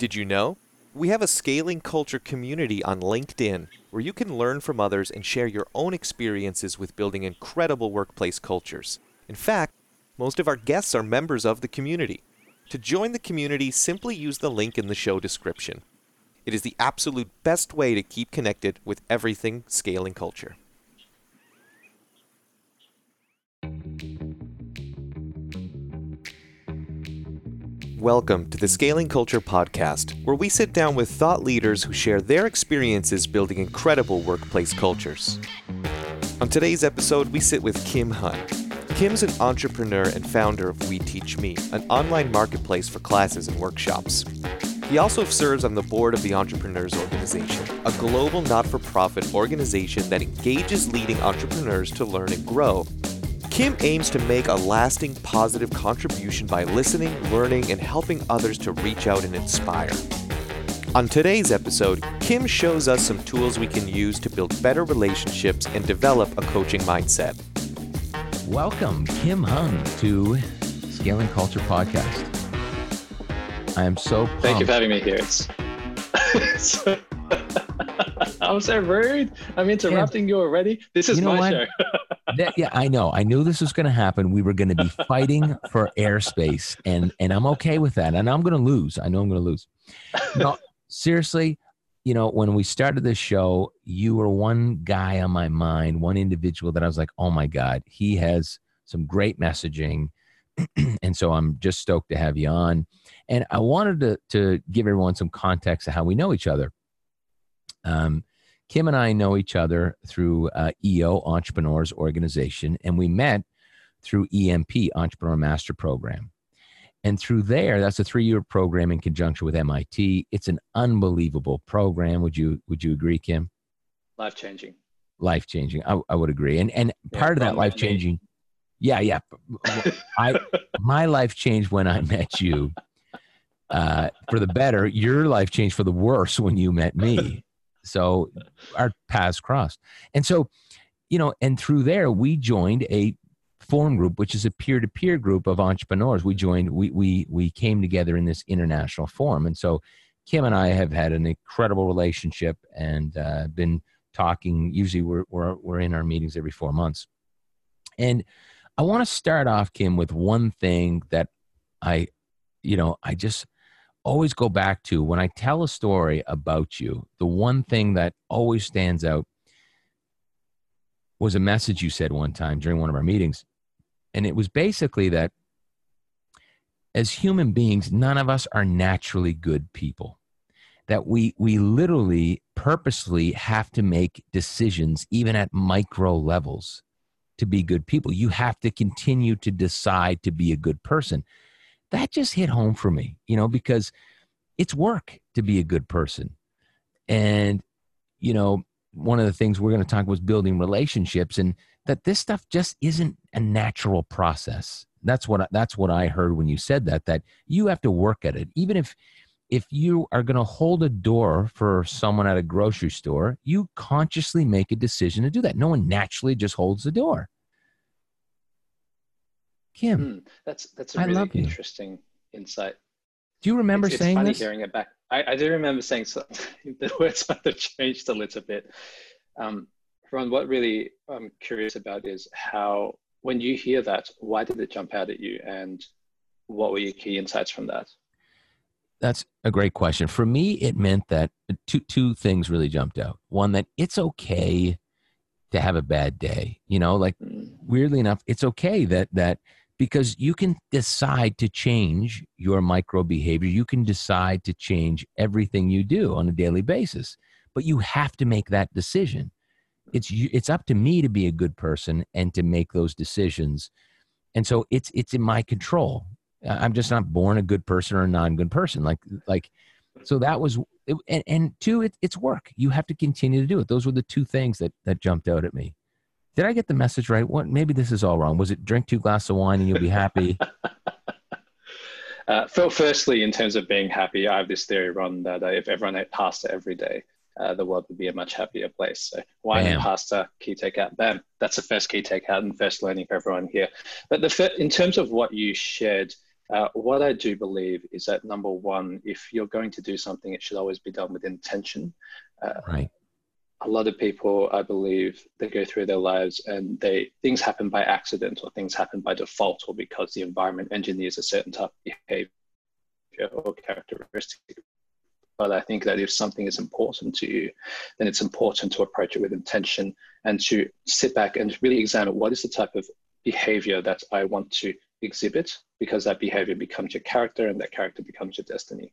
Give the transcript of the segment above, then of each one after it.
Did you know? We have a scaling culture community on LinkedIn where you can learn from others and share your own experiences with building incredible workplace cultures. In fact, most of our guests are members of the community. To join the community, simply use the link in the show description. It is the absolute best way to keep connected with everything scaling culture. Welcome to the Scaling Culture Podcast, where we sit down with thought leaders who share their experiences building incredible workplace cultures. On today's episode, we sit with Kim Hung. Kim's an entrepreneur and founder of We Teach Me, an online marketplace for classes and workshops. He also serves on the board of the Entrepreneurs Organization, a global not for profit organization that engages leading entrepreneurs to learn and grow Kim aims to make a lasting positive contribution by listening, learning, and helping others to reach out and inspire. On today's episode, Kim shows us some tools we can use to build better relationships and develop a coaching mindset. Welcome, Kim Hung, to Scaling Culture Podcast. I am so pumped. Thank you for having me here. It's, I'm so rude. I'm interrupting yeah. you already. This is you know my what? show. that, yeah, I know. I knew this was going to happen. We were going to be fighting for airspace, and and I'm okay with that. And I'm going to lose. I know I'm going to lose. No, seriously, you know, when we started this show, you were one guy on my mind, one individual that I was like, oh my god, he has some great messaging, and so I'm just stoked to have you on. And I wanted to to give everyone some context of how we know each other. Um, Kim and I know each other through uh, EO Entrepreneurs Organization, and we met through EMP Entrepreneur Master Program. And through there, that's a three-year program in conjunction with MIT. It's an unbelievable program. Would you Would you agree, Kim? Life changing. Life changing. I, I would agree. And and yeah, part of that life changing. Yeah, yeah. I my life changed when I met you. Uh, for the better. Your life changed for the worse when you met me. So our paths crossed. And so, you know, and through there, we joined a forum group, which is a peer to peer group of entrepreneurs. We joined, we, we, we came together in this international forum. And so Kim and I have had an incredible relationship and uh, been talking. Usually we're, we're, we're in our meetings every four months. And I want to start off, Kim, with one thing that I, you know, I just, always go back to when I tell a story about you, the one thing that always stands out was a message you said one time during one of our meetings. And it was basically that as human beings, none of us are naturally good people. That we, we literally purposely have to make decisions, even at micro levels, to be good people. You have to continue to decide to be a good person that just hit home for me, you know, because it's work to be a good person. And, you know, one of the things we're going to talk was building relationships and that this stuff just isn't a natural process. That's what that's what I heard when you said that that you have to work at it. Even if if you are going to hold a door for someone at a grocery store, you consciously make a decision to do that. No one naturally just holds the door. Kim, mm, that's that's a really interesting insight. Do you remember it's, saying it's funny this? hearing it back. I, I do remember saying so, the words might have changed a little bit. Um, Ron, what really I'm curious about is how, when you hear that, why did it jump out at you, and what were your key insights from that? That's a great question. For me, it meant that two two things really jumped out. One, that it's okay to have a bad day. You know, like mm. weirdly enough, it's okay that that because you can decide to change your micro behavior. You can decide to change everything you do on a daily basis, but you have to make that decision. It's it's up to me to be a good person and to make those decisions, and so it's it's in my control. I'm just not born a good person or a non-good person. Like like, so that was and and two, it, it's work. You have to continue to do it. Those were the two things that that jumped out at me. Did I get the message right? What maybe this is all wrong. Was it drink two glasses of wine and you'll be happy? uh, Phil, firstly, in terms of being happy, I have this theory, Ron, that uh, if everyone ate pasta every day, uh, the world would be a much happier place. So wine Bam. and pasta, key takeout. Bam. That's the first key takeout and first learning for everyone here. But the in terms of what you shared, Uh, what I do believe is that number one, if you're going to do something, it should always be done with intention. Uh, right. A lot of people, I believe, they go through their lives and they things happen by accident or things happen by default or because the environment engineers a certain type of behavior or characteristic. But I think that if something is important to you, then it's important to approach it with intention and to sit back and really examine what is the type of behavior that I want to exhibit because that behavior becomes your character and that character becomes your destiny.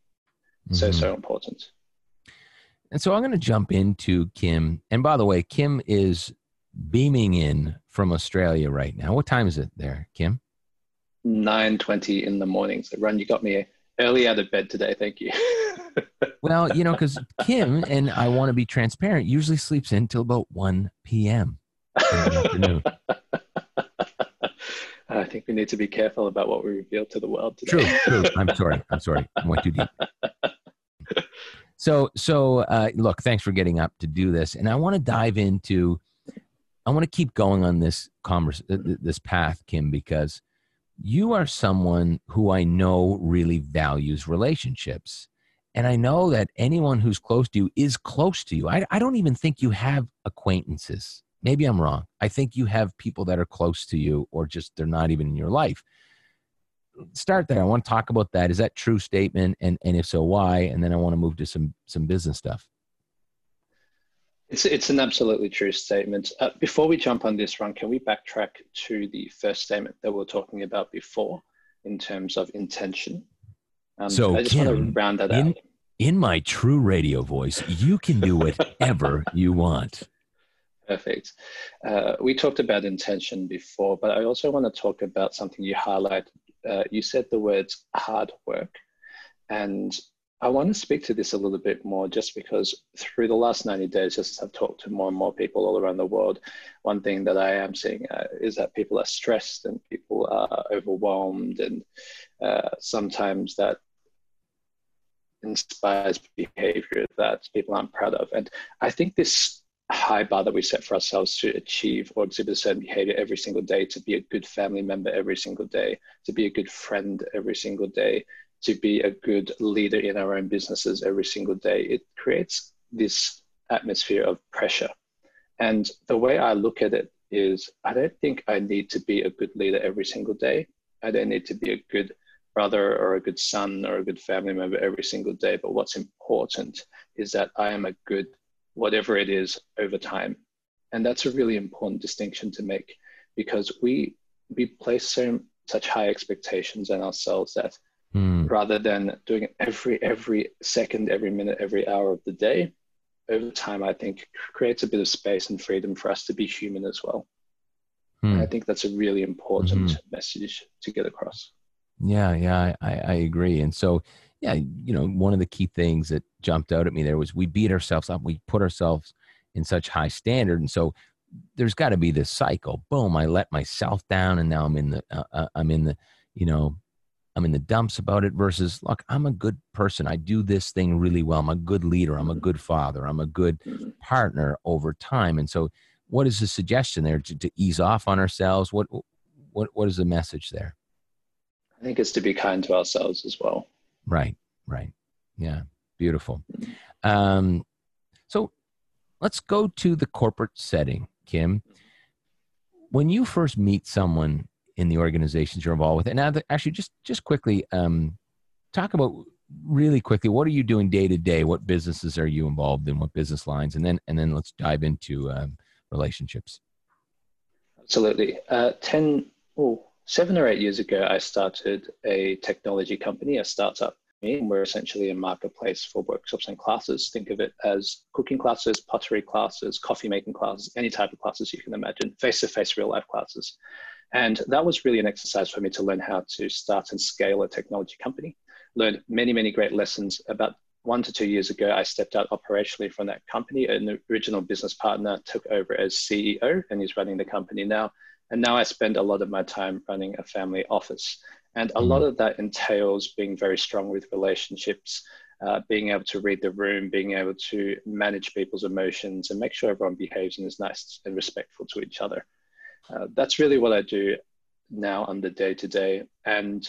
Mm-hmm. So, so important. And so I'm going to jump into Kim. And by the way, Kim is beaming in from Australia right now. What time is it there, Kim? 9.20 in the morning. So, Ron, you got me early out of bed today. Thank you. well, you know, because Kim, and I want to be transparent, usually sleeps in till about 1 p.m. afternoon. I think we need to be careful about what we reveal to the world today. True, true. I'm sorry. I'm sorry. I went too deep. So, so uh, look, thanks for getting up to do this, and I want to dive into. I want to keep going on this converse, this path, Kim, because you are someone who I know really values relationships. And I know that anyone who's close to you is close to you. I, I don't even think you have acquaintances. Maybe I'm wrong. I think you have people that are close to you or just they're not even in your life. Start there. I want to talk about that. Is that true statement? And, and if so, why? And then I want to move to some, some business stuff. It's, it's an absolutely true statement. Uh, before we jump on this Ron, can we backtrack to the first statement that we are talking about before in terms of intention? Um, so, I just Kim, want to round that in, out. In my true radio voice, you can do whatever you want. Perfect. Uh, we talked about intention before, but I also want to talk about something you highlight. Uh, you said the words hard work. And I want to speak to this a little bit more just because through the last 90 days, just as I've talked to more and more people all around the world, one thing that I am seeing uh, is that people are stressed and people are overwhelmed, and uh, sometimes that inspires behavior that people aren't proud of. And I think this high bar that we set for ourselves to achieve or exhibit a certain behavior every single day, to be a good family member every single day, to be a good friend every single day, to be a good leader in our own businesses every single day, it creates this atmosphere of pressure. And the way I look at it is I don't think I need to be a good leader every single day. I don't need to be a good brother or a good son or a good family member every single day. But what's important is that I am a good whatever it is over time. And that's a really important distinction to make because we we place so such high expectations on ourselves that mm. rather than doing it every every second, every minute, every hour of the day, over time I think creates a bit of space and freedom for us to be human as well. Mm. I think that's a really important mm-hmm. message to get across. Yeah, yeah, I, I agree. And so yeah, you know, one of the key things that jumped out at me there was we beat ourselves up. We put ourselves in such high standard. And so there's got to be this cycle. Boom, I let myself down and now I'm in the, uh, uh, I'm in the, you know, I'm in the dumps about it versus, look, I'm a good person. I do this thing really well. I'm a good leader. I'm a good father. I'm a good partner over time. And so what is the suggestion there to, to ease off on ourselves? What, what, what is the message there? I think it's to be kind to ourselves as well. Right, right. Yeah, beautiful. Um, so let's go to the corporate setting, Kim. When you first meet someone in the organizations you're involved with, and now actually, just just quickly, um, talk about really quickly what are you doing day to day? What businesses are you involved in? What business lines? And then and then let's dive into um, relationships. Absolutely. Uh, ten. Oh, seven or eight years ago, I started a technology company, a startup. We're essentially a marketplace for workshops and classes. Think of it as cooking classes, pottery classes, coffee making classes, any type of classes you can imagine, face to face, real life classes. And that was really an exercise for me to learn how to start and scale a technology company. Learned many, many great lessons. About one to two years ago, I stepped out operationally from that company. An original business partner took over as CEO and he's running the company now. And now I spend a lot of my time running a family office. And a lot mm-hmm. of that entails being very strong with relationships, uh, being able to read the room, being able to manage people's emotions and make sure everyone behaves and is nice and respectful to each other. Uh, that's really what I do now on the day to day. And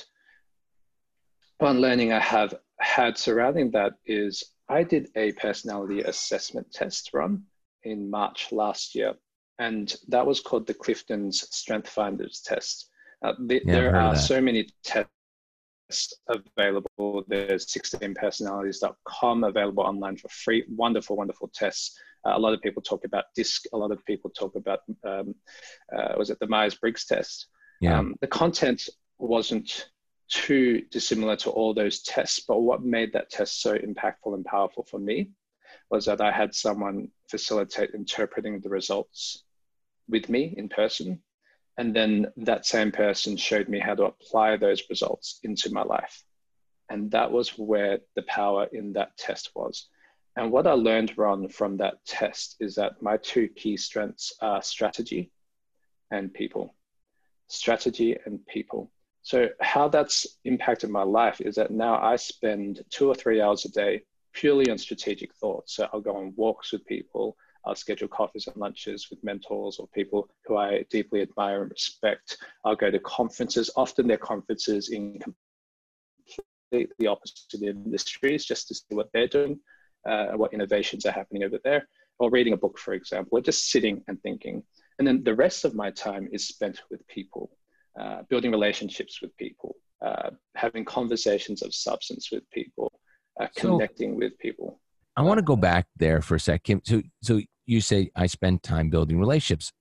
one learning I have had surrounding that is I did a personality assessment test run in March last year, and that was called the Clifton's Strength Finders test. Uh, the, yeah, there are so many tests available. There's 16personalities.com available online for free. Wonderful, wonderful tests. Uh, a lot of people talk about DISC. A lot of people talk about, um, uh, was it the Myers Briggs test? Yeah. Um, the content wasn't too dissimilar to all those tests, but what made that test so impactful and powerful for me was that I had someone facilitate interpreting the results with me in person and then that same person showed me how to apply those results into my life. And that was where the power in that test was. And what I learned, Ron, from that test is that my two key strengths are strategy and people. Strategy and people. So, how that's impacted my life is that now I spend two or three hours a day purely on strategic thoughts. So, I'll go on walks with people, I'll schedule coffees and lunches with mentors or people who I deeply admire and respect. I'll go to conferences. Often they're conferences in completely opposite industries just to see what they're doing, uh, what innovations are happening over there, or reading a book, for example, or just sitting and thinking. And then the rest of my time is spent with people, uh, building relationships with people, uh, having conversations of substance with people, uh, connecting so, with people. I want to go back there for a second. So, so you say I spend time building relationships.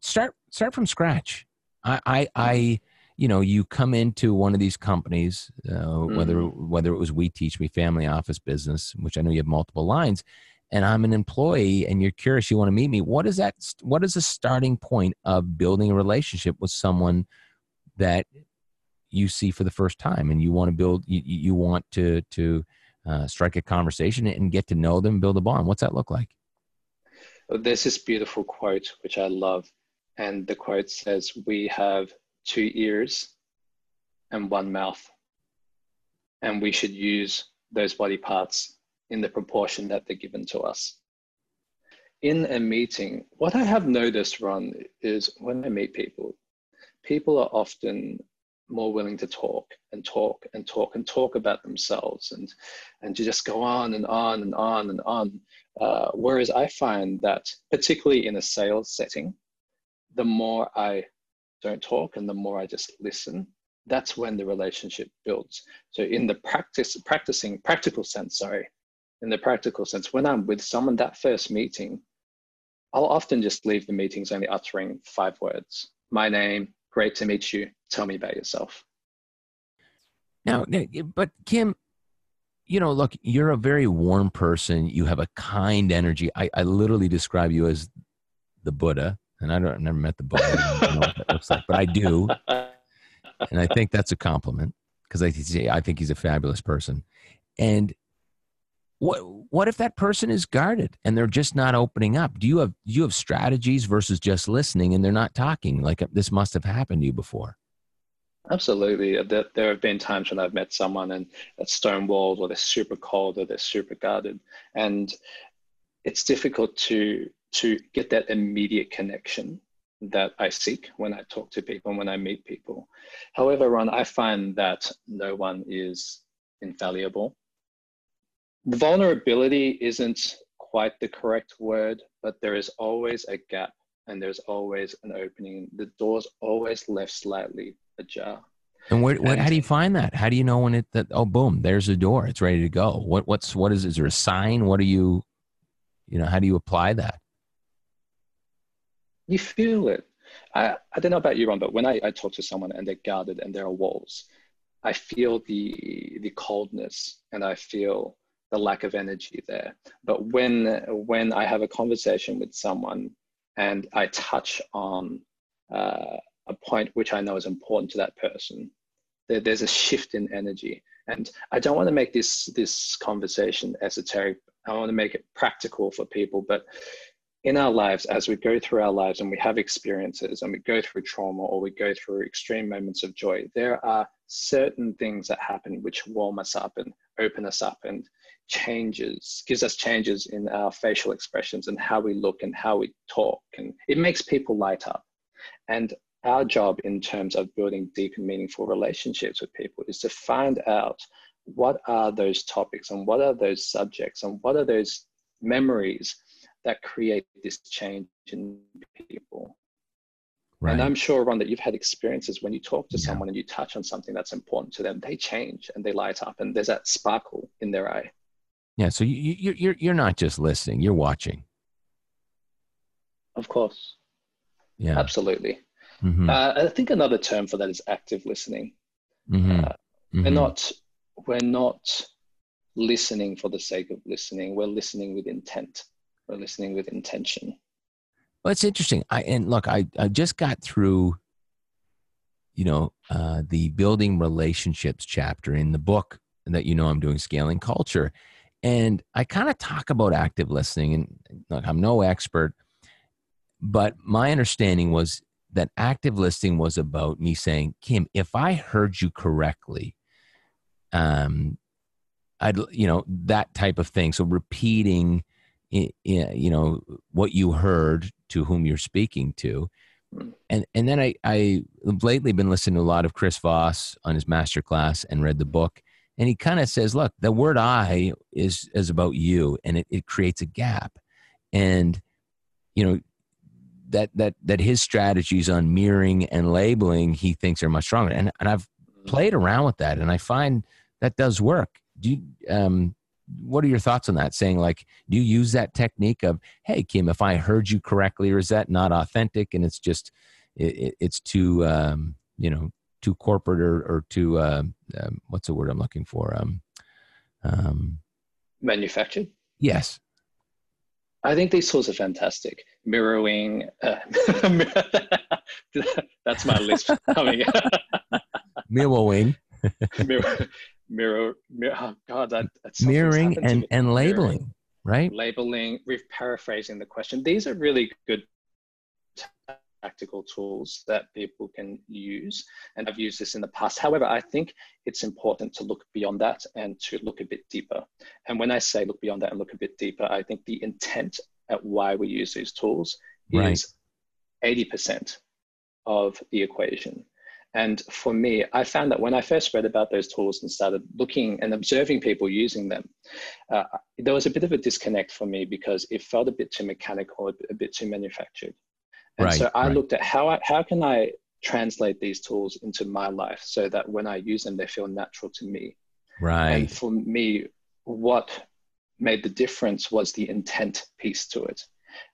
Start start from scratch. I I, I you know you come into one of these companies, uh, mm-hmm. whether whether it was We Teach Me Family Office Business, which I know you have multiple lines, and I'm an employee, and you're curious, you want to meet me. What is that? What is the starting point of building a relationship with someone that you see for the first time, and you want to build, you, you want to to uh, strike a conversation and get to know them, build a bond. What's that look like? There's this beautiful quote, which I love. And the quote says, We have two ears and one mouth. And we should use those body parts in the proportion that they're given to us. In a meeting, what I have noticed, Ron, is when I meet people, people are often more willing to talk and talk and talk and talk about themselves and and to just go on and on and on and on. Uh, whereas I find that particularly in a sales setting, the more I don't talk and the more I just listen, that's when the relationship builds. So in the practice, practicing practical sense, sorry, in the practical sense, when I'm with someone that first meeting, I'll often just leave the meetings only uttering five words: my name, Great to meet you. Tell me about yourself. Now, but Kim, you know, look, you're a very warm person. You have a kind energy. I, I literally describe you as the Buddha, and I don't I've never met the Buddha. I don't know what that looks like, but I do, and I think that's a compliment because I I think he's a fabulous person. And what what if that person is guarded and they're just not opening up do you have you have strategies versus just listening and they're not talking like this must have happened to you before absolutely uh, there, there have been times when i've met someone and it's stonewalled or they're super cold or they're super guarded and it's difficult to to get that immediate connection that I seek when I talk to people and when I meet people. However, Ron, I find that no one is infallible vulnerability isn't quite the correct word, but there is always a gap and there's always an opening. The door's always left slightly ajar. And where, what, how do you find that? How do you know when it that oh boom, there's a door, it's ready to go? What what's what is is there a sign? What do you you know, how do you apply that? You feel it. I, I don't know about you, Ron, but when I, I talk to someone and they're guarded and there are walls, I feel the the coldness and I feel the lack of energy there. But when when I have a conversation with someone and I touch on uh, a point which I know is important to that person, there, there's a shift in energy. And I don't want to make this this conversation esoteric. I want to make it practical for people. But in our lives, as we go through our lives and we have experiences and we go through trauma or we go through extreme moments of joy, there are certain things that happen which warm us up and open us up and changes, gives us changes in our facial expressions and how we look and how we talk. And it makes people light up. And our job in terms of building deep and meaningful relationships with people is to find out what are those topics and what are those subjects and what are those memories that create this change in people. Right. And I'm sure, Ron, that you've had experiences when you talk to yeah. someone and you touch on something that's important to them, they change and they light up, and there's that sparkle in their eye. Yeah. So you, you, you're you're not just listening; you're watching. Of course. Yeah. Absolutely. Mm-hmm. Uh, I think another term for that is active listening. Mm-hmm. Uh, mm-hmm. We're not we're not listening for the sake of listening. We're listening with intent. We're listening with intention. Well, it's interesting. I and look, I I just got through, you know, uh, the building relationships chapter in the book that you know I'm doing, scaling culture, and I kind of talk about active listening. And look, I'm no expert, but my understanding was that active listening was about me saying, Kim, if I heard you correctly, um, I'd you know that type of thing. So repeating, you know, what you heard to whom you're speaking to, and and then I I lately been listening to a lot of Chris Voss on his master class and read the book, and he kind of says, look, the word I is is about you, and it, it creates a gap, and you know that that that his strategies on mirroring and labeling he thinks are much stronger. And and I've played around with that and I find that does work. Do you um what are your thoughts on that? Saying like do you use that technique of hey kim if i heard you correctly or is that not authentic and it's just it, it's too um you know too corporate or, or too uh, um, what's the word i'm looking for? Um um manufactured? Yes. I think these tools are fantastic. Mirroring, uh, that's my list coming. Mirroring. mirror, mirror, mirror, oh God, that, that's mirroring and, and labeling, mirroring, right? Labeling, we're paraphrasing the question. These are really good practical tools that people can use. And I've used this in the past. However, I think it's important to look beyond that and to look a bit deeper. And when I say look beyond that and look a bit deeper, I think the intent at why we use these tools right. is 80% of the equation. And for me, I found that when I first read about those tools and started looking and observing people using them, uh, there was a bit of a disconnect for me because it felt a bit too mechanical, a bit too manufactured. And right, so I right. looked at how I, how can I translate these tools into my life so that when I use them, they feel natural to me. Right. And for me, what made the difference was the intent piece to it.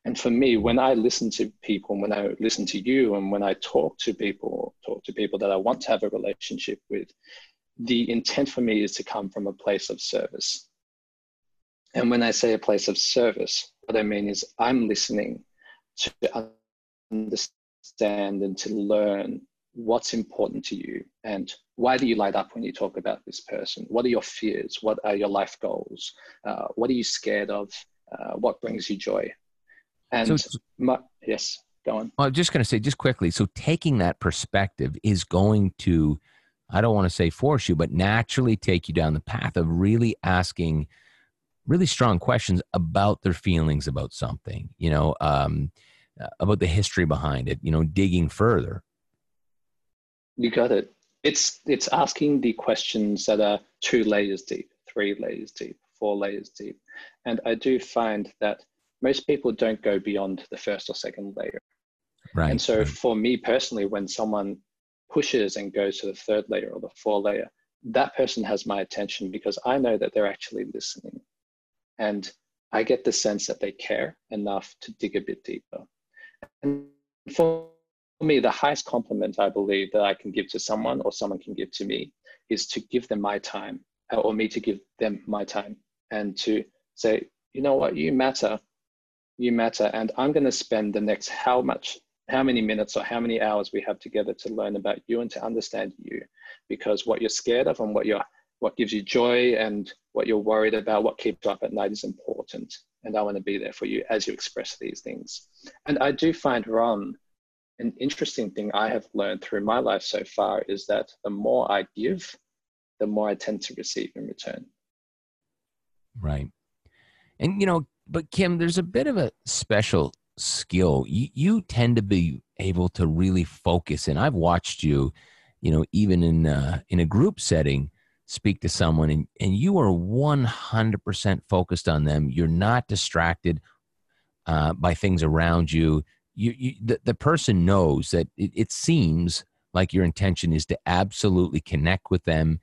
And for me, when I listen to people, when I listen to you, and when I talk to people, talk to people that I want to have a relationship with, the intent for me is to come from a place of service. And when I say a place of service, what I mean is I'm listening to understand and to learn what's important to you and why do you light up when you talk about this person? What are your fears? What are your life goals? Uh, what are you scared of? Uh, what brings you joy? And so, my, yes go on. I'm just going to say just quickly so taking that perspective is going to i don't want to say force you but naturally take you down the path of really asking really strong questions about their feelings about something you know um, uh, about the history behind it, you know, digging further. You got it. It's it's asking the questions that are two layers deep, three layers deep, four layers deep. And I do find that most people don't go beyond the first or second layer. Right. And so right. for me personally, when someone pushes and goes to the third layer or the fourth layer, that person has my attention because I know that they're actually listening. And I get the sense that they care enough to dig a bit deeper. And for me, the highest compliment I believe that I can give to someone or someone can give to me is to give them my time uh, or me to give them my time and to say, you know what, you matter, you matter. And I'm going to spend the next how much, how many minutes or how many hours we have together to learn about you and to understand you because what you're scared of and what you're what gives you joy and what you're worried about, what keeps you up at night is important and I want to be there for you as you express these things. And I do find, Ron, an interesting thing I have learned through my life so far is that the more I give, the more I tend to receive in return. Right. And, you know, but Kim, there's a bit of a special skill. You, you tend to be able to really focus, and I've watched you, you know, even in uh, in a group setting, speak to someone, and and you are one hundred percent focused on them. You're not distracted uh, by things around you. You, you the, the person knows that it, it seems like your intention is to absolutely connect with them,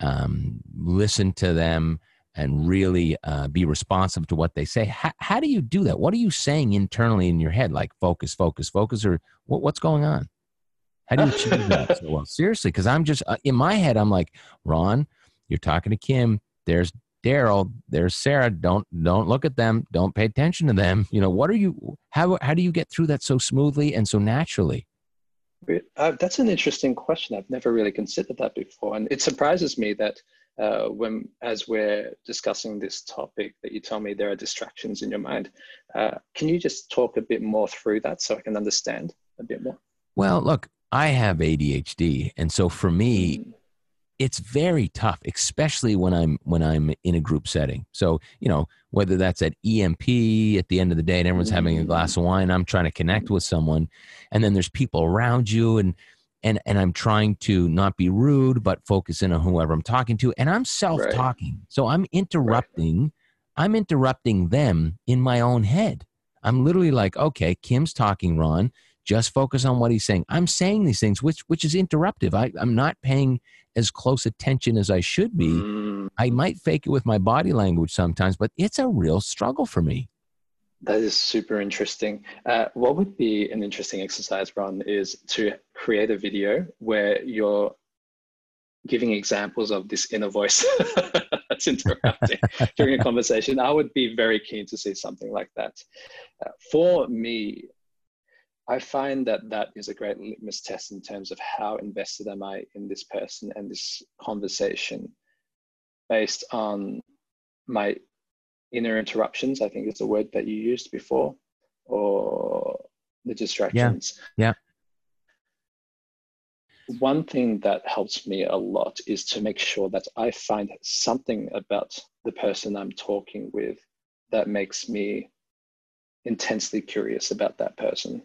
um, listen to them, and really uh, be responsive to what they say. How, how do you do that? What are you saying internally in your head? Like focus, focus, focus, or what, what's going on? How do you achieve that so well? Seriously, because I'm just uh, in my head. I'm like, Ron, you're talking to Kim. There's Daryl. There's Sarah. Don't don't look at them. Don't pay attention to them. You know what are you? How how do you get through that so smoothly and so naturally? Uh, that's an interesting question. I've never really considered that before, and it surprises me that uh, when as we're discussing this topic that you tell me there are distractions in your mind. Uh, can you just talk a bit more through that so I can understand a bit more? Well, look, I have ADHD, and so for me, mm. It's very tough, especially when I'm when I'm in a group setting. So you know whether that's at EMP at the end of the day and everyone's having a glass of wine, I'm trying to connect with someone, and then there's people around you and and and I'm trying to not be rude, but focus in on whoever I'm talking to, and I'm self-talking, right. so I'm interrupting. Right. I'm interrupting them in my own head. I'm literally like, okay, Kim's talking, Ron. Just focus on what he's saying. I'm saying these things, which which is interruptive. I, I'm not paying as close attention as I should be. Mm. I might fake it with my body language sometimes, but it's a real struggle for me. That is super interesting. Uh, what would be an interesting exercise, Ron, is to create a video where you're giving examples of this inner voice that's interrupting during a conversation. I would be very keen to see something like that. Uh, for me, I find that that is a great litmus test in terms of how invested am I in this person and this conversation based on my inner interruptions, I think is the word that you used before, or the distractions. Yeah. yeah. One thing that helps me a lot is to make sure that I find something about the person I'm talking with that makes me intensely curious about that person.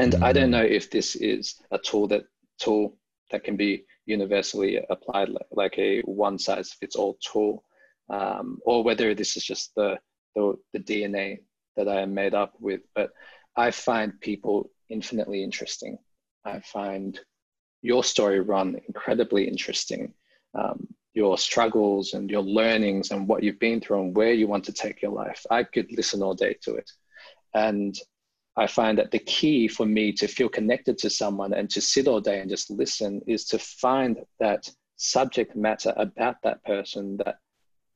And mm-hmm. I don't mm. know if this is a tool that tool that can be universally applied like a one size fits all tool um, or whether this is just the, the, the DNA that I am made up with. But I find people infinitely interesting. I find your story Ron incredibly interesting. Um, your struggles and your learnings and what you've been through and where you want to take your life. I could listen all day to it. And I find that the key for me to feel connected to someone and to sit all day and just listen is to find that subject matter about that person that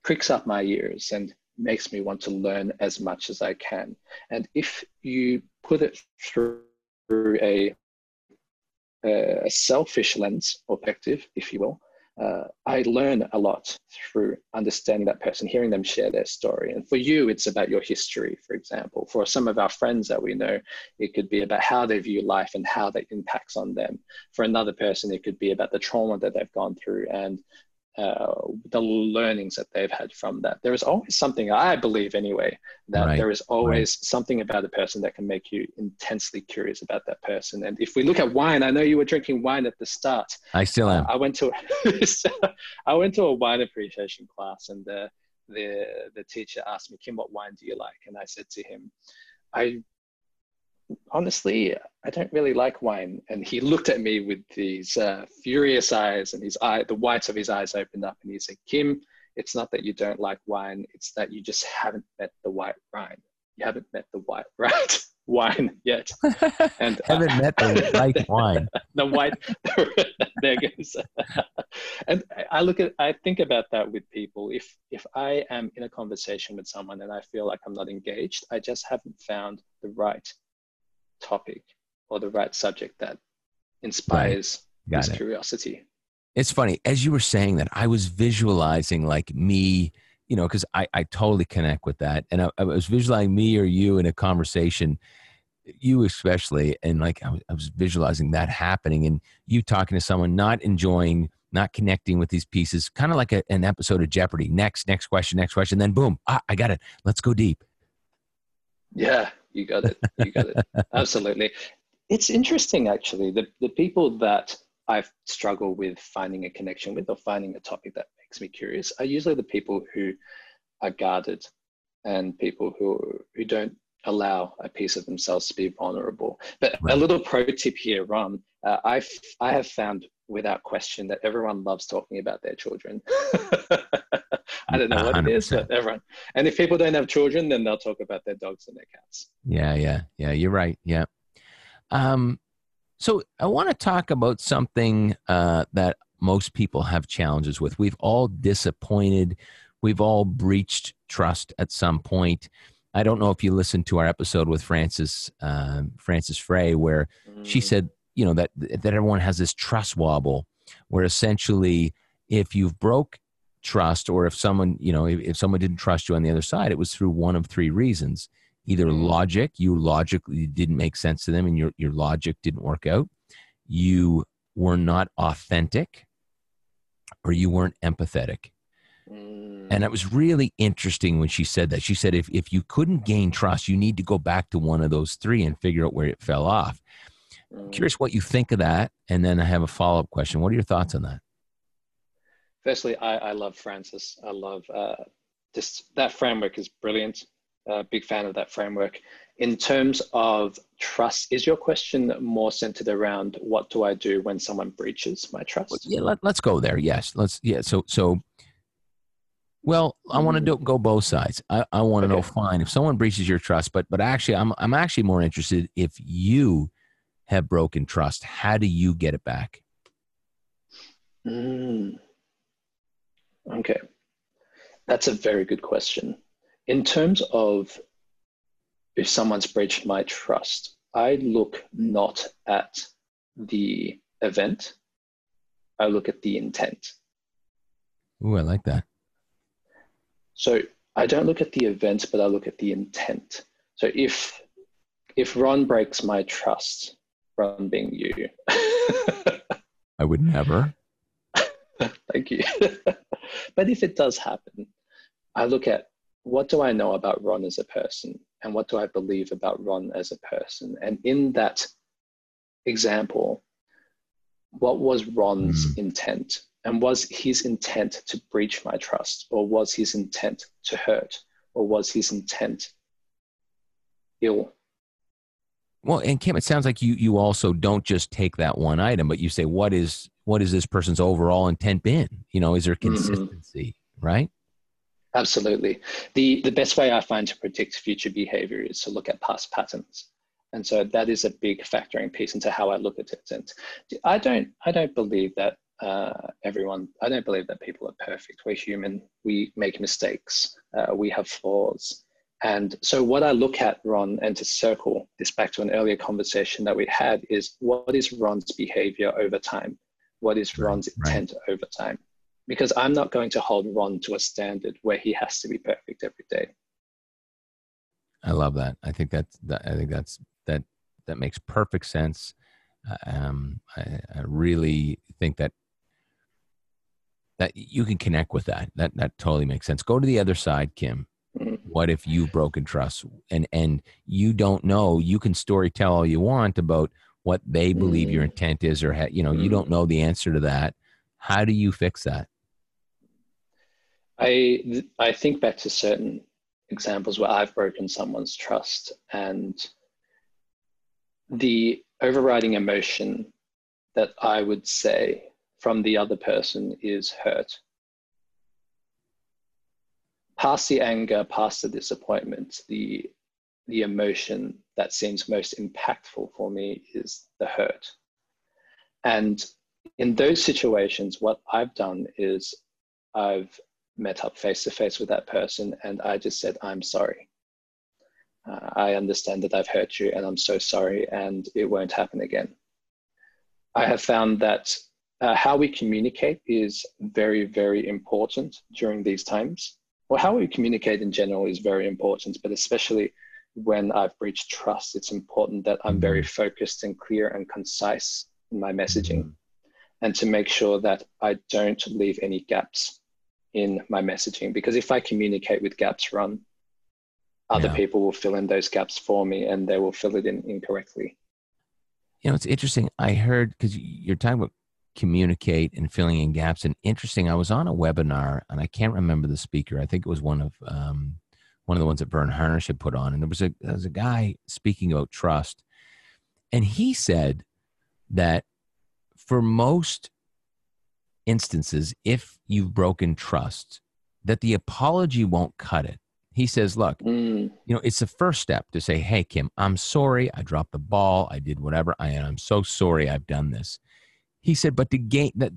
pricks up my ears and makes me want to learn as much as I can. And if you put it through a, a selfish lens or perspective, if you will, uh, I learn a lot through understanding that person, hearing them share their story. And for you, it's about your history, for example. For some of our friends that we know, it could be about how they view life and how that impacts on them. For another person, it could be about the trauma that they've gone through and uh, the learnings that they've had from that. There is always something, I believe anyway, that right. there is always right. something about a person that can make you intensely curious about that person. And if we look at wine, I know you were drinking wine at the start. I still am. Uh, I went to I went to a wine appreciation class, and the the the teacher asked me, "Kim, what wine do you like?" And I said to him, "I honestly, I don't really like wine. And he looked at me with these uh, furious eyes and his eye, the whites of his eyes opened up and he said, Kim, it's not that you don't like wine. It's that you just haven't met the white wine. You haven't met the white right wine yet. And haven't uh, met the white wine. the white, there goes. and I look at, I think about that with people. If, if I am in a conversation with someone and I feel like I'm not engaged, I just haven't found the right topic or the right subject that inspires right. this it. curiosity. It's funny, as you were saying that, I was visualizing like me, you know, because I, I totally connect with that. And I, I, was visualizing me or you in a conversation, you especially, and like I was, I was visualizing that happening and you talking to someone, not enjoying, not connecting with these pieces, kind of like a, an episode of Jeopardy. Next, next question, next question, then boom, ah, I got it. Let's go deep. Yeah, You got it. You got it. Absolutely. It's interesting, actually. The, the people that I've struggled with finding a connection with or finding a topic that makes me curious are usually the people who are guarded and people who, who don't allow a piece of themselves to be vulnerable. But right. a little pro tip here, Ron, uh, I've, I have found without question that everyone loves talking about their children. I don't know what 100%. it is, but everyone. And if people don't have children, then they'll talk about their dogs and their cats. Yeah, yeah, yeah. You're right. Yeah. Um, so I want to talk about something uh, that most people have challenges with. We've all disappointed. We've all breached trust at some point. I don't know if you listened to our episode with Frances uh, Frances Frei, where mm. she said, you know, that that everyone has this trust wobble, where essentially, if you've broke trust, or if someone, you know, if, if someone didn't trust you on the other side, it was through one of three reasons: either mm. logic, you logically didn't make sense to them, and your your logic didn't work out; you were not authentic, or you weren't empathetic. Mm. And it was really interesting when she said that. She said, if, if you couldn't gain trust, you need to go back to one of those three and figure out where it fell off. Mm. Curious what you think of that. And then I have a follow up question. What are your thoughts on that? Firstly, I, I love Frances. I love uh, just that framework is brilliant. Uh, big fan of that framework. In terms of trust, is your question more centered around what do I do when someone breaches my trust? Yeah, let, us go there. Yes, let's. Yeah, so so well, I want to mm. do, go both sides. I, I want to okay. know, fine, if someone breaches your trust, but but actually, I'm I'm actually more interested if you have broken trust. How do you get it back? Mm. Okay, that's a very good question. In terms of if someone's breached my trust, I look not at the event. I look at the intent. Ooh, I like that. So I don't look at the event, but I look at the intent. So if if Ron breaks my trust, Ron being you, I would never. Thank you. but if it does happen, I look at what do I know about Ron as a person and what do I believe about Ron as a person? And in that example, what was Ron's mm. intent? And was his intent to breach my trust, or was his intent to hurt, or was his intent ill? Well, and Kim, it sounds like you you also don't just take that one item, but you say what is what is this person's overall intent been? You know, is there mm-hmm. consistency, mm-hmm. right? Absolutely. The the best way I find to predict future behavior is to look at past patterns. And so that is a big factoring piece into how I look at it. And I don't I don't believe that uh, everyone, I don't believe that people are perfect. We're human. We make mistakes. Uh, we have flaws. And so, what I look at, Ron, and to circle this back to an earlier conversation that we had, is what is Ron's behavior over time? What is Ron's right. intent over time? Because I'm not going to hold Ron to a standard where he has to be perfect every day. I love that. I think that's that, I think that's that that makes perfect sense. Um, I, I really think that that you can connect with that. That that totally makes sense. Go to the other side, Kim. What if you've broken trust and and you don't know? You can story tell all you want about what they believe your mm-hmm. intent is, or ha- you know, you don't mm-hmm. know the answer to that. How do you fix that? I I think back to certain examples where I've broken someone's trust, and the overriding emotion that I would say from the other person is hurt. Past the anger, past the disappointment, the, the emotion that seems most impactful for me is the hurt. And in those situations, what I've done is I've met up face to face with that person and I just said, I'm sorry. Uh, I understand that I've hurt you and I'm so sorry and it won't happen again. I have found that uh, how we communicate is very, very important during these times. Well, how we communicate in general is very important, but especially when I've breached trust, it's important that I'm very mm-hmm. focused and clear and concise in my messaging mm-hmm. and to make sure that I don't leave any gaps in my messaging. Because if I communicate with gaps Ron, other Yeah. people will fill in those gaps for me and they will fill it in incorrectly. You know, it's interesting. I heard because you're talking about communicate and filling in gaps. And interesting, I was on a webinar and I can't remember the speaker. I think it was one of um, one of the ones that Verne Harnish had put on, and there was a there was a guy speaking about trust, and he said that for most instances, if you've broken trust, that the apology won't cut it. He says, "Look, Mm, you know it's the first step to say hey kim i'm sorry i dropped the ball i did whatever i am so sorry i've done this he said but to gain that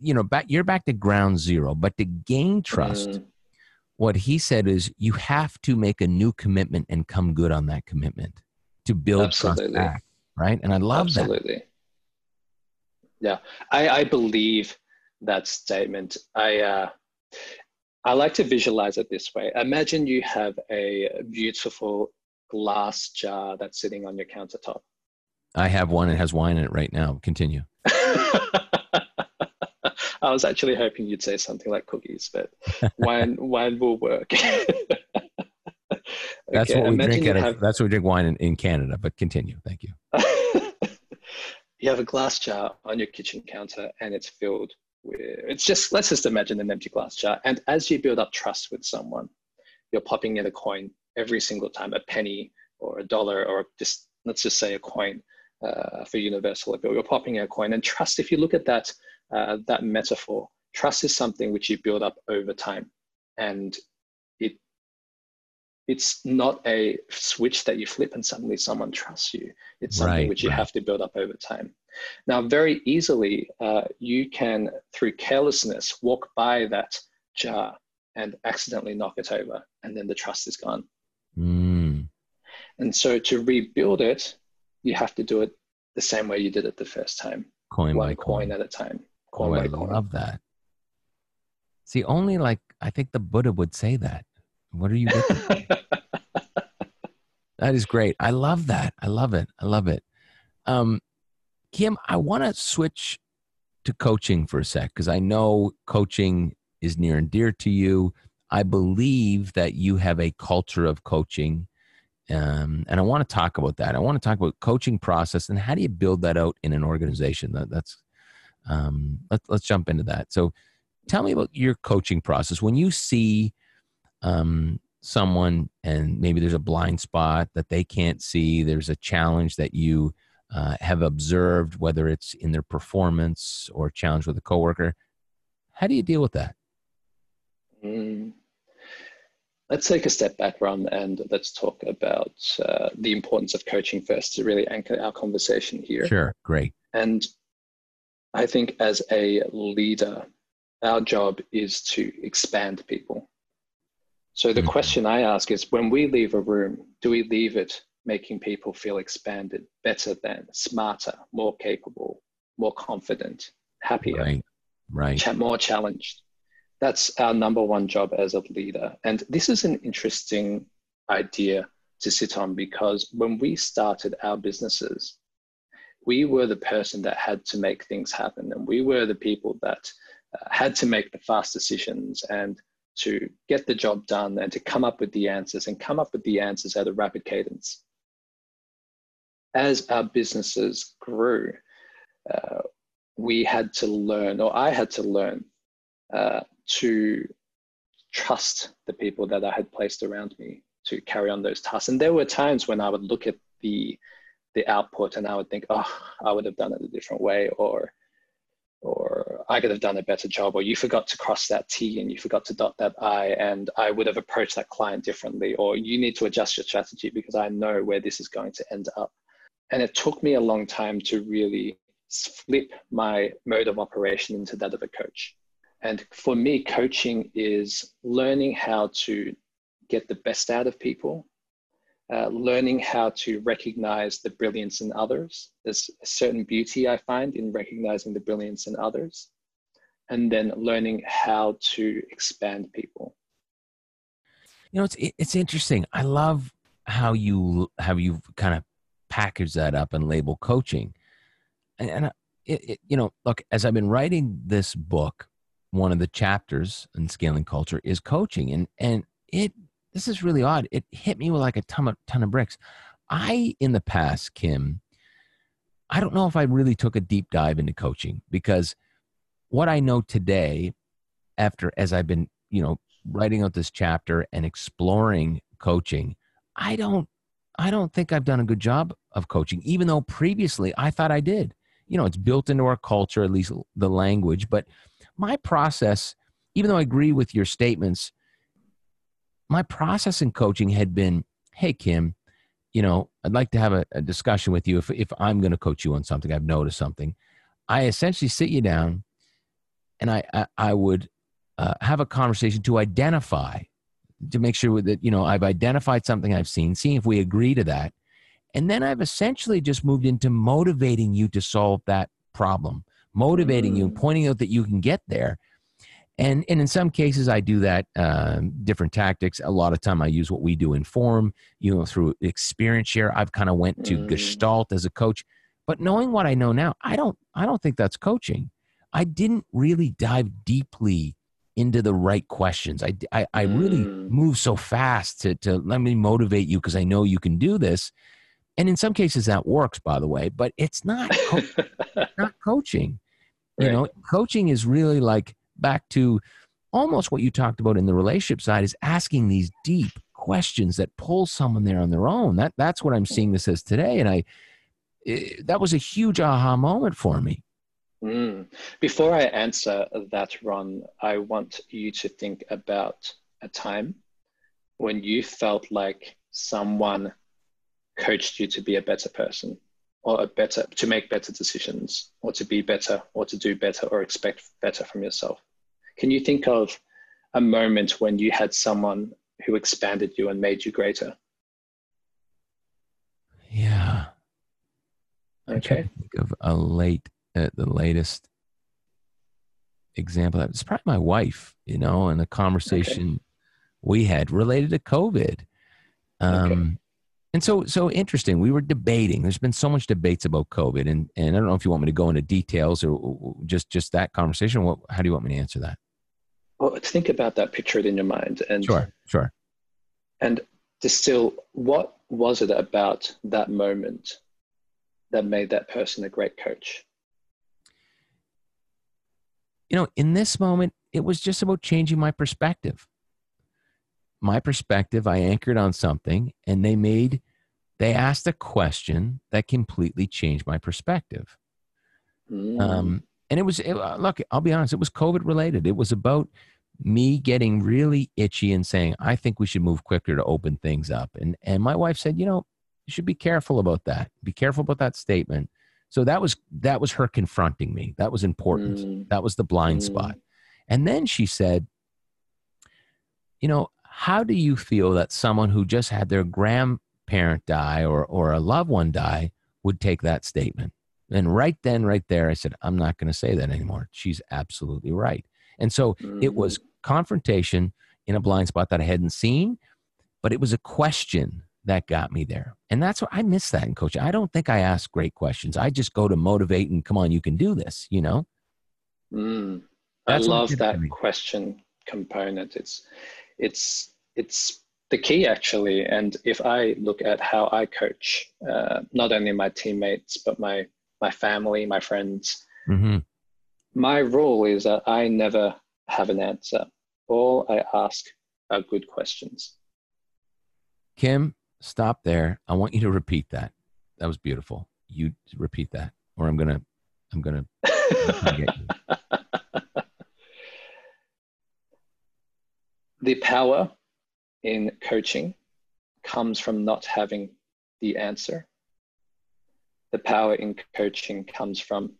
you know back you're back to ground zero but to gain trust mm, what he said is you have to make a new commitment and come good on that commitment to build trust back right and i love that absolutely. Yeah, I, I believe that statement. I uh, I like to visualize it this way. Imagine you have a beautiful glass jar that's sitting on your countertop. i have one It has wine in it right now continue I was actually hoping you'd say something like cookies, but wine wine will work. that's Okay, what we drink of, have- that's what we drink wine in, in canada but continue. Thank you. You have a glass jar on your kitchen counter and it's filled with it's just let's just imagine an empty glass jar. And as you build up trust with someone you're popping in a coin every single time a penny or a dollar or just let's just say a coin uh, for universal appeal. You're popping a coin. And trust if you look at that uh, that metaphor trust is something which you build up over time. And it it's not a switch that you flip and suddenly someone trusts you. It's something Right, which you right. have to build up over time. Now very easily uh, you can through carelessness walk by that jar and accidentally knock it over and then the trust is gone. Mm, and so to rebuild it you have to do it the same way you did it the first time coin one by coin coin at a time coin Oh, by I coin love that. See, only like I think the Buddha would say that. What are you? that is great. I love that. I love it. I love it. Um, Kim, I want to switch to coaching for a sec because I know coaching is near and dear to you. I believe that you have a culture of coaching. Um, and I want to talk about that. I want to talk about coaching process and how do you build that out in an organization. That, that's um, let, let's jump into that. So, tell me about your coaching process. When you see um, someone and maybe there's a blind spot that they can't see, there's a challenge that you uh, have observed, whether it's in their performance or challenge with a coworker. How do you deal with that? Mm. Let's take a step back, Ron, and let's talk about uh, the importance of coaching first to really anchor our conversation here. Sure, great. And I think as a leader, our job is to expand people. So the Mhm. question I ask is when we leave a room, do we leave it making people feel expanded, better than, smarter, more capable, more confident, happier? Right, right. more challenged. That's our number one job as a leader. And this is an interesting idea to sit on because when we started our businesses, we were the person that had to make things happen. And we were the people that uh, had to make the fast decisions and to get the job done and to come up with the answers and come up with the answers at a rapid cadence. As our businesses grew, uh, we had to learn, or I had to learn, uh, to trust the people that I had placed around me to carry on those tasks. And there were times when I would look at the the output and I would think, oh, I would have done it a different way, or or I could have done a better job, or you forgot to cross that T and you forgot to dot that I, and I would have approached that client differently, or you need to adjust your strategy because I know where this is going to end up. And it took me a long time to really flip my mode of operation into that of a coach. And for me, coaching is learning how to get the best out of people, uh, learning how to recognize the brilliance in others. There's a certain beauty I find in recognizing the brilliance in others, and then learning how to expand people. You know, it's it's interesting. I love how you how you kind of package that up and label coaching, and, and it, it, you know, look, as I've been writing this book, one of the chapters in scaling culture is coaching, and and it this is really odd. It hit me with like a ton of, ton of bricks. I, in the past, Kim, I don't know if I really took a deep dive into coaching because what I know today, after as I've been, you know, writing out this chapter and exploring coaching, I don't, I don't think I've done a good job of coaching, even though previously I thought I did. You know, it's built into our culture, at least the language. But my process, even though I agree with your statements, my process in coaching had been, hey Kim, you know, I'd like to have a, a discussion with you if, if I'm going to coach you on something, I've noticed something. I essentially sit you down and I, I, I would uh, have a conversation to identify, to make sure that, you know, I've identified something I've seen, seeing if we agree to that. And then I've essentially just moved into motivating you to solve that problem, motivating you and mm. pointing out that you can get there. And and in some cases i do that um, different tactics. A lot of time i use what we do in forum you know through experience share. I've kind of went to mm. gestalt as a coach. But knowing what i know now i don't i don't think that's coaching. I didn't really dive deeply into the right questions. I i, I really mm. move so fast to to let me motivate you because i know you can do this and in some cases that works by the way but it's not co- not coaching you right. know coaching is really like back to almost what you talked about in the relationship side is asking these deep questions that pull someone there on their own. That that's what I'm seeing this as today, and I it, that was a huge aha moment for me. Mm. Before I answer that, Ron, I want you to think about a time when you felt like someone coached you to be a better person or a better to make better decisions or to be better or to do better or expect better from yourself can you think of a moment when you had someone who expanded you and made you greater? Yeah. Okay. think of a late, uh, the latest example. It's probably my wife, you know, and a conversation okay. we had related to COVID. Um, okay. And so, so interesting. We were debating. There's been so much debates about COVID, and and I don't know if you want me to go into details or just just that conversation. What, how do you want me to answer that? well, think about that, picture it in your mind, and sure, sure, and distill what was it about that moment that made that person a great coach. You know, in this moment, it was just about changing my perspective. My perspective, I anchored on something, and they made, they asked a question that completely changed my perspective. Mm. Um, and it was it, uh, look i'll be honest it was covid related it was about me getting really itchy and saying i think we should move quicker to open things up and and my wife said you know you should be careful about that be careful about that statement so that was that was her confronting me that was important mm. that was the blind mm. spot and then she said you know how do you feel that someone who just had their grandparent die or or a loved one die would take that statement and right then, right there, I said, I'm not going to say that anymore. She's absolutely right. And so mm-hmm. it was mm-hmm. confrontation in a blind spot that I hadn't seen, but it was a question that got me there. And that's what I miss that in coaching. I don't think I ask great questions. I just go to motivate and come on, you can do this, you know? Mm. I love that question component. It's, it's, it's the key actually. And if I look at how I coach, uh, not only my teammates, but my my family, my friends. Mm-hmm. My rule is that I never have an answer. All I ask are good questions. Kim, stop there. I want you to repeat that. That was beautiful. You repeat that, or I'm gonna, I'm gonna. the power in coaching comes from not having the answer. The power in coaching comes from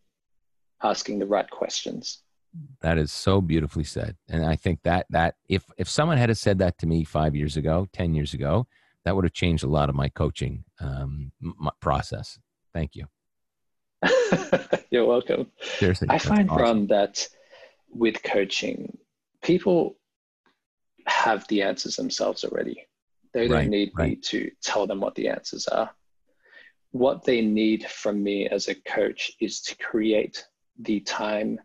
asking the right questions. That is so beautifully said. And i think that that if if someone had said that to me five years ago ten years ago that would have changed a lot of my coaching um, my process. Thank you. You're welcome. Seriously i find awesome. Ron, that with coaching people have the answers themselves already they don't right, need right. me to tell them what the answers are what they need from me as a coach is to create the time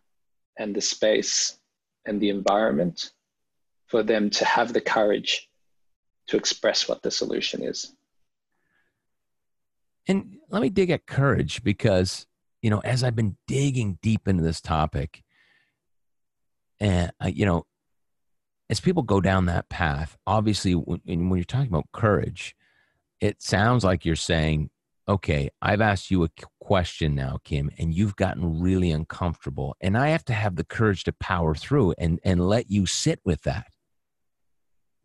and the space and the environment for them to have the courage to express what the solution is. And let me dig at courage because, you know, as I've been digging deep into this topic, and, uh, you know, as people go down that path, obviously, when, when you're talking about courage, it sounds like you're saying, okay, I've asked you a question now, Kim, and you've gotten really uncomfortable. And I have to have the courage to power through and, and let you sit with that.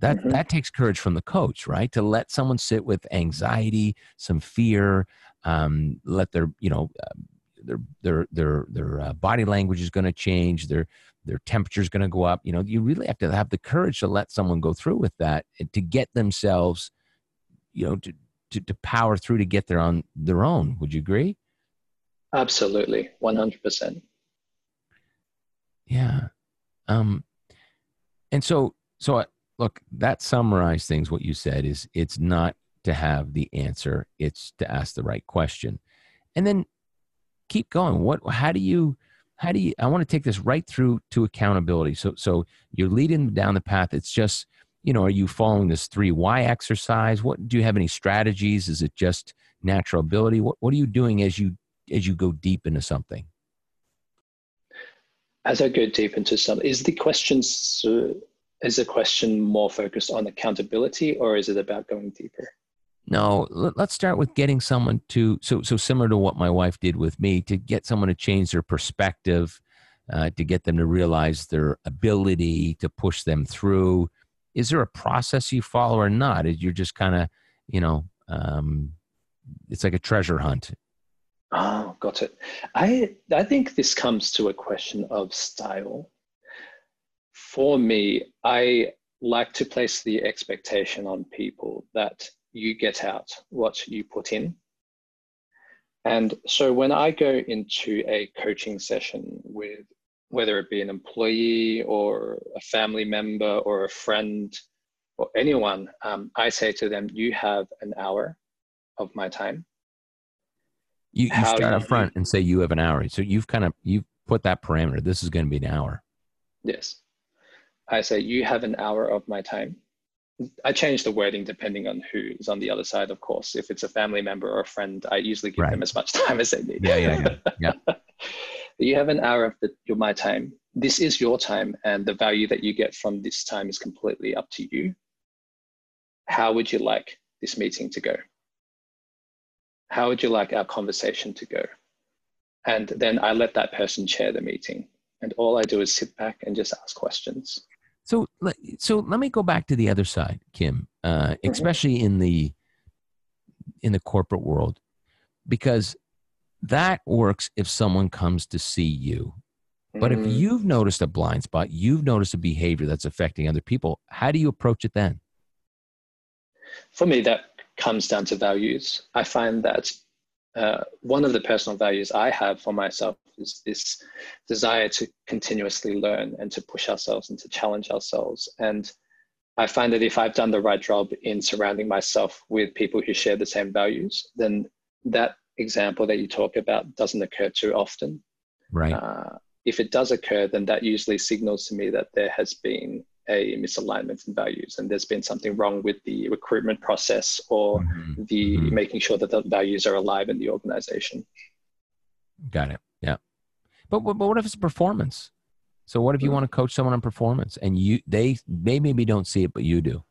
That, mm-hmm. that takes courage from the coach, right? To let someone sit with anxiety, some fear, um, let their, you know, uh, their their their their uh, body language is going to change. Their their temperature is going to go up. You know, you really have to have the courage to let someone go through with that and to get themselves, you know, to to, to power through to get there on their own. Would you agree? Absolutely, one hundred percent. Yeah, um, and so so uh, look that summarized things. What you said is it's not to have the answer; it's to ask the right question, and then keep going. What? How do you? How do you? I want to take this right through to accountability. So so you're leading down the path. It's just you know, are you following this three why exercise? What do you have any strategies? Is it just natural ability? What What are you doing as you as you go deep into something? As I go deep into something, is the question is the question more focused on accountability, or is it about going deeper? No, let's start with getting someone to so so similar to what my wife did with me to get someone to change their perspective, uh, to get them to realize their ability to push them through is there a process you follow or not? You're just kind of, you know, um, it's like a treasure hunt. Oh, got it. I I think this comes to a question of style. For me, I like to place the expectation on people that you get out what you put in. And so when I go into a coaching session with whether it be an employee or a family member or a friend or anyone, um, I say to them, you have an hour of my time. You, you start up front and say you have an hour. So you've kind of, you've put that parameter. This is going to be an hour. Yes. I say you have an hour of my time. I change the wording depending on who is on the other side, of course. If it's a family member or a friend, I usually give right. them as much time as they need. Yeah, yeah, yeah. yeah. you have an hour of the, your my time. This is your time, and the value that you get from this time is completely up to you. How would you like this meeting to go? How would you like our conversation to go? And then I let that person chair the meeting, and all I do is sit back and just ask questions. So, so let me go back to the other side, Kim, uh, mm-hmm. especially in the in the corporate world, because that works if someone comes to see you. But mm-hmm. if you've noticed a blind spot, you've noticed a behavior that's affecting other people, how do you approach it then? For me, that comes down to values. I find that uh, one of the personal values I have for myself is this desire to continuously learn and to push ourselves and to challenge ourselves. And I find that if I've done the right job in surrounding myself with people who share the same values, then that example that you talk about doesn't occur too often. Right. Uh, if it does occur, then that usually signals to me that there has been a misalignment in values and there's been something wrong with the recruitment process or mm-hmm. the mm-hmm. making sure that the values are alive in the organization. Got it. Yeah. But, but what if it's performance? So what if you mm. want to coach someone on performance and you they they maybe don't see it, but you do?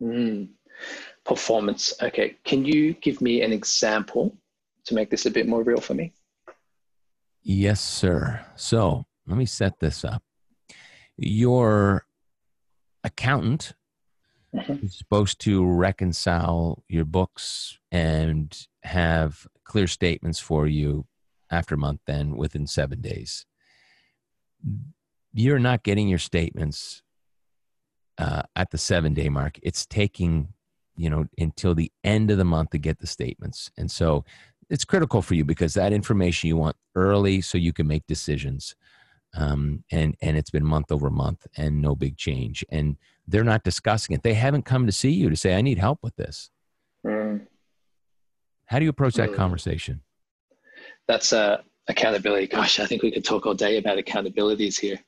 Mm. Performance. Okay. Can you give me an example to make this a bit more real for me? Yes, sir. So let me set this up. Your accountant mm-hmm. is supposed to reconcile your books and have clear statements for you after a month then within seven days. You're not getting your statements uh, at the seven day mark. It's taking you know until the end of the month to get the statements and so it's critical for you because that information you want early so you can make decisions um, and and it's been month over month and no big change and they're not discussing it they haven't come to see you to say i need help with this mm. how do you approach that mm. conversation that's uh, accountability gosh i think we could talk all day about accountabilities here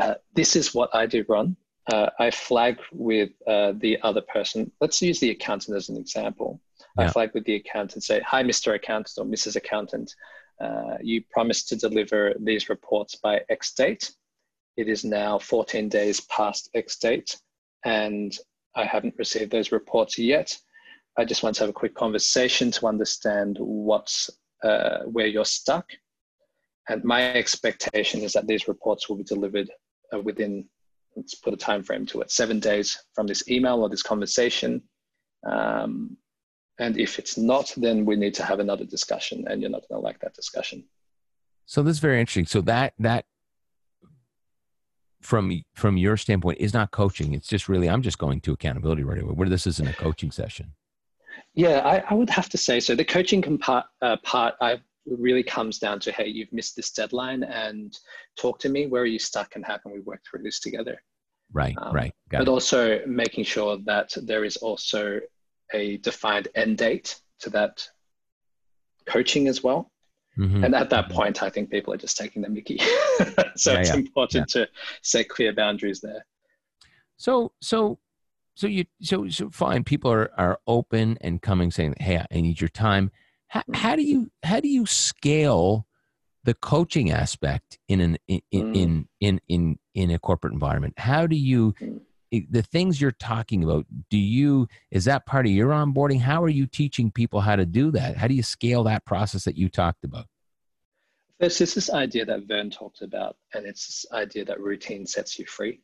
uh, this is what i do ron uh, I flag with uh, the other person. Let's use the accountant as an example. Yeah. I flag with the accountant, say, "Hi, Mr. Accountant or Mrs. Accountant. Uh, you promised to deliver these reports by X date. It is now 14 days past X date, and I haven't received those reports yet. I just want to have a quick conversation to understand what's uh, where you're stuck. And my expectation is that these reports will be delivered uh, within, let's put a time frame to it, seven days from this email or this conversation. Um, and if it's not, then we need to have another discussion, and you're not going to like that discussion. So this is very interesting. So that that from from your standpoint is not coaching. It's just really I'm just going to accountability right away. Where this isn't a coaching session. Yeah, I, I would have to say so. The coaching part, uh, part I really comes down to hey, you've missed this deadline, and talk to me. Where are you stuck, and how can we work through this together? Right, um, right. Got but it. also making sure that there is also a defined end date to that coaching as well. Mm-hmm. And at that mm-hmm. point, I think people are just taking the mickey. so yeah, it's yeah. important yeah. to set clear boundaries there. So, so, so you, so, so fine. People are, are open and coming saying, Hey, I need your time. How, how do you, how do you scale the coaching aspect in an, in, mm. in, in, in, in a corporate environment? How do you mm the things you're talking about do you is that part of your onboarding? How are you teaching people how to do that? How do you scale that process that you talked about? There's this idea that Verne talked about and it's this idea that routine sets you free.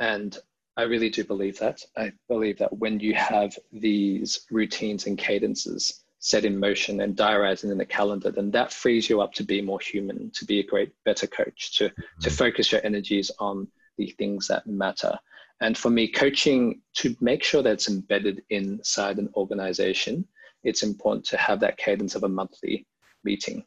And i really do believe that. I believe that when you have these routines and cadences set in motion and diarizing in the calendar then that frees you up to be more human to be a great better coach to mm-hmm. to focus your energies on the things that matter and for me, coaching to make sure that it's embedded inside an organization, it's important to have that cadence of a monthly meeting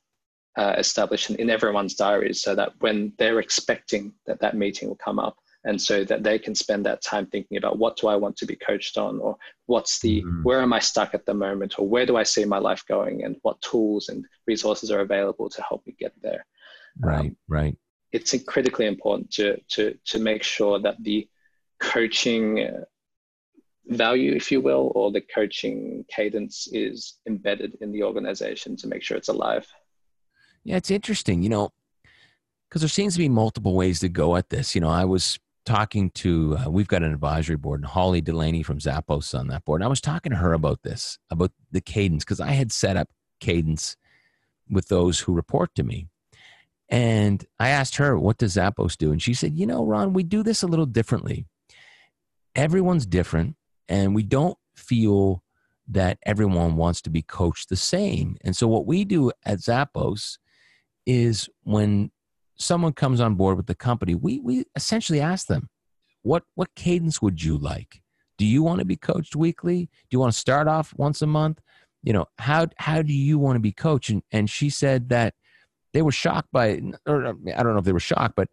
uh, established in everyone's diaries so that when they're expecting that that meeting will come up, and so that they can spend that time thinking about what do I want to be coached on, or what's the mm-hmm. where am I stuck at the moment, or where do I see my life going, and what tools and resources are available to help me get there. Right, um, right. It's critically important to to to make sure that the coaching value, if you will, or the coaching cadence is embedded in the organization to make sure it's alive. Yeah, it's interesting, you know, because there seems to be multiple ways to go at this. You know, I was talking to, uh, we've got an advisory board, and Holly Delaney from Zappos on that board. And I was talking to her about this, about the cadence, because I had set up cadence with those who report to me. And I asked her, what does Zappos do? And she said, you know, Ron, we do this a little differently everyone's different and we don't feel that everyone wants to be coached the same. And so what we do at Zappos is when someone comes on board with the company, we we essentially ask them, what what cadence would you like? Do you want to be coached weekly? Do you want to start off once a month? You know, how how do you want to be coached? And and she said that they were shocked by or I don't know if they were shocked, but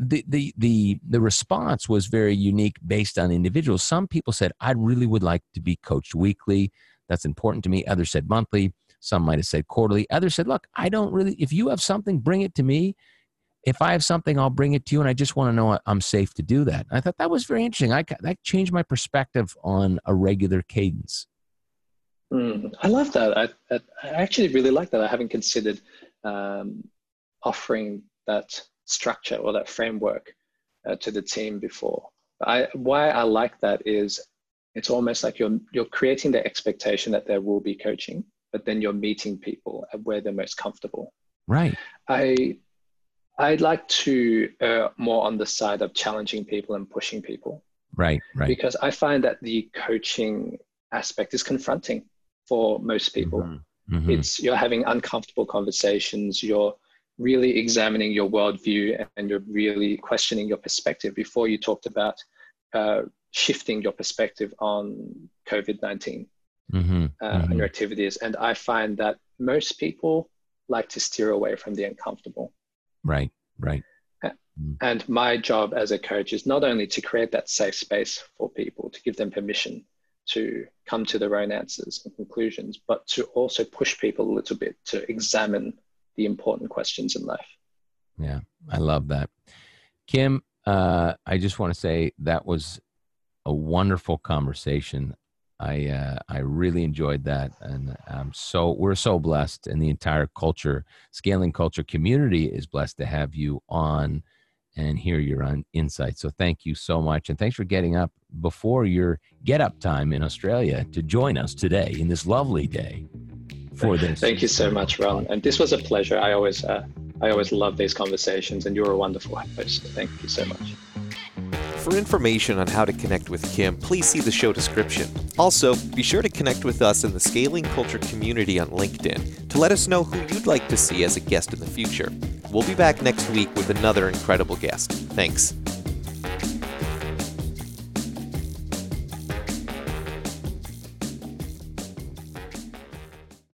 the, the the the response was very unique based on individuals. Some people said, "I really would like to be coached weekly. That's important to me." Others said monthly. Some might have said quarterly. Others said, "Look, I don't really. If you have something, bring it to me. If I have something, I'll bring it to you, and I just want to know I'm safe to do that." I thought that was very interesting. I that changed my perspective on a regular cadence. Mm, I love that. I, I, actually really like that. I haven't considered um, offering that structure or that framework uh, to the team before. I, why I like that is it's almost like you're you're creating the expectation that there will be coaching, but then you're meeting people at where they're most comfortable. Right. I I'd like to uh, more on the side of challenging people and pushing people. Right. Right. Because I find that the coaching aspect is confronting for most people. Mm-hmm. Mm-hmm. It's you're having uncomfortable conversations. You're really examining your worldview and you're really questioning your perspective before you talked about uh, shifting your perspective on COVID 19 mm-hmm, uh, mm-hmm. and your activities. And I find that most people like to steer away from the uncomfortable. Right, right. Mm. And my job as a coach is not only to create that safe space for people, to give them permission to come to their own answers and conclusions, but to also push people a little bit to examine the important questions in life. Yeah, I love that. Kim, uh, I just want to say that was a wonderful conversation. I uh, I really enjoyed that, and I'm so we're so blessed, and the entire culture scaling culture community is blessed to have you on and hear your insights. So thank you so much, and thanks for getting up before your get up time in Australia to join us today in this lovely day. For this, thank you so much, Ron, and this was a pleasure. I always uh, I always love these conversations, and you're a wonderful host. Thank you so much. For information on how to connect with Kim, please see the show description. Also, be sure to connect with us in the Scaling Culture community on LinkedIn to let us know who you'd like to see as a guest in the future. We'll be back next week with another incredible guest. Thanks.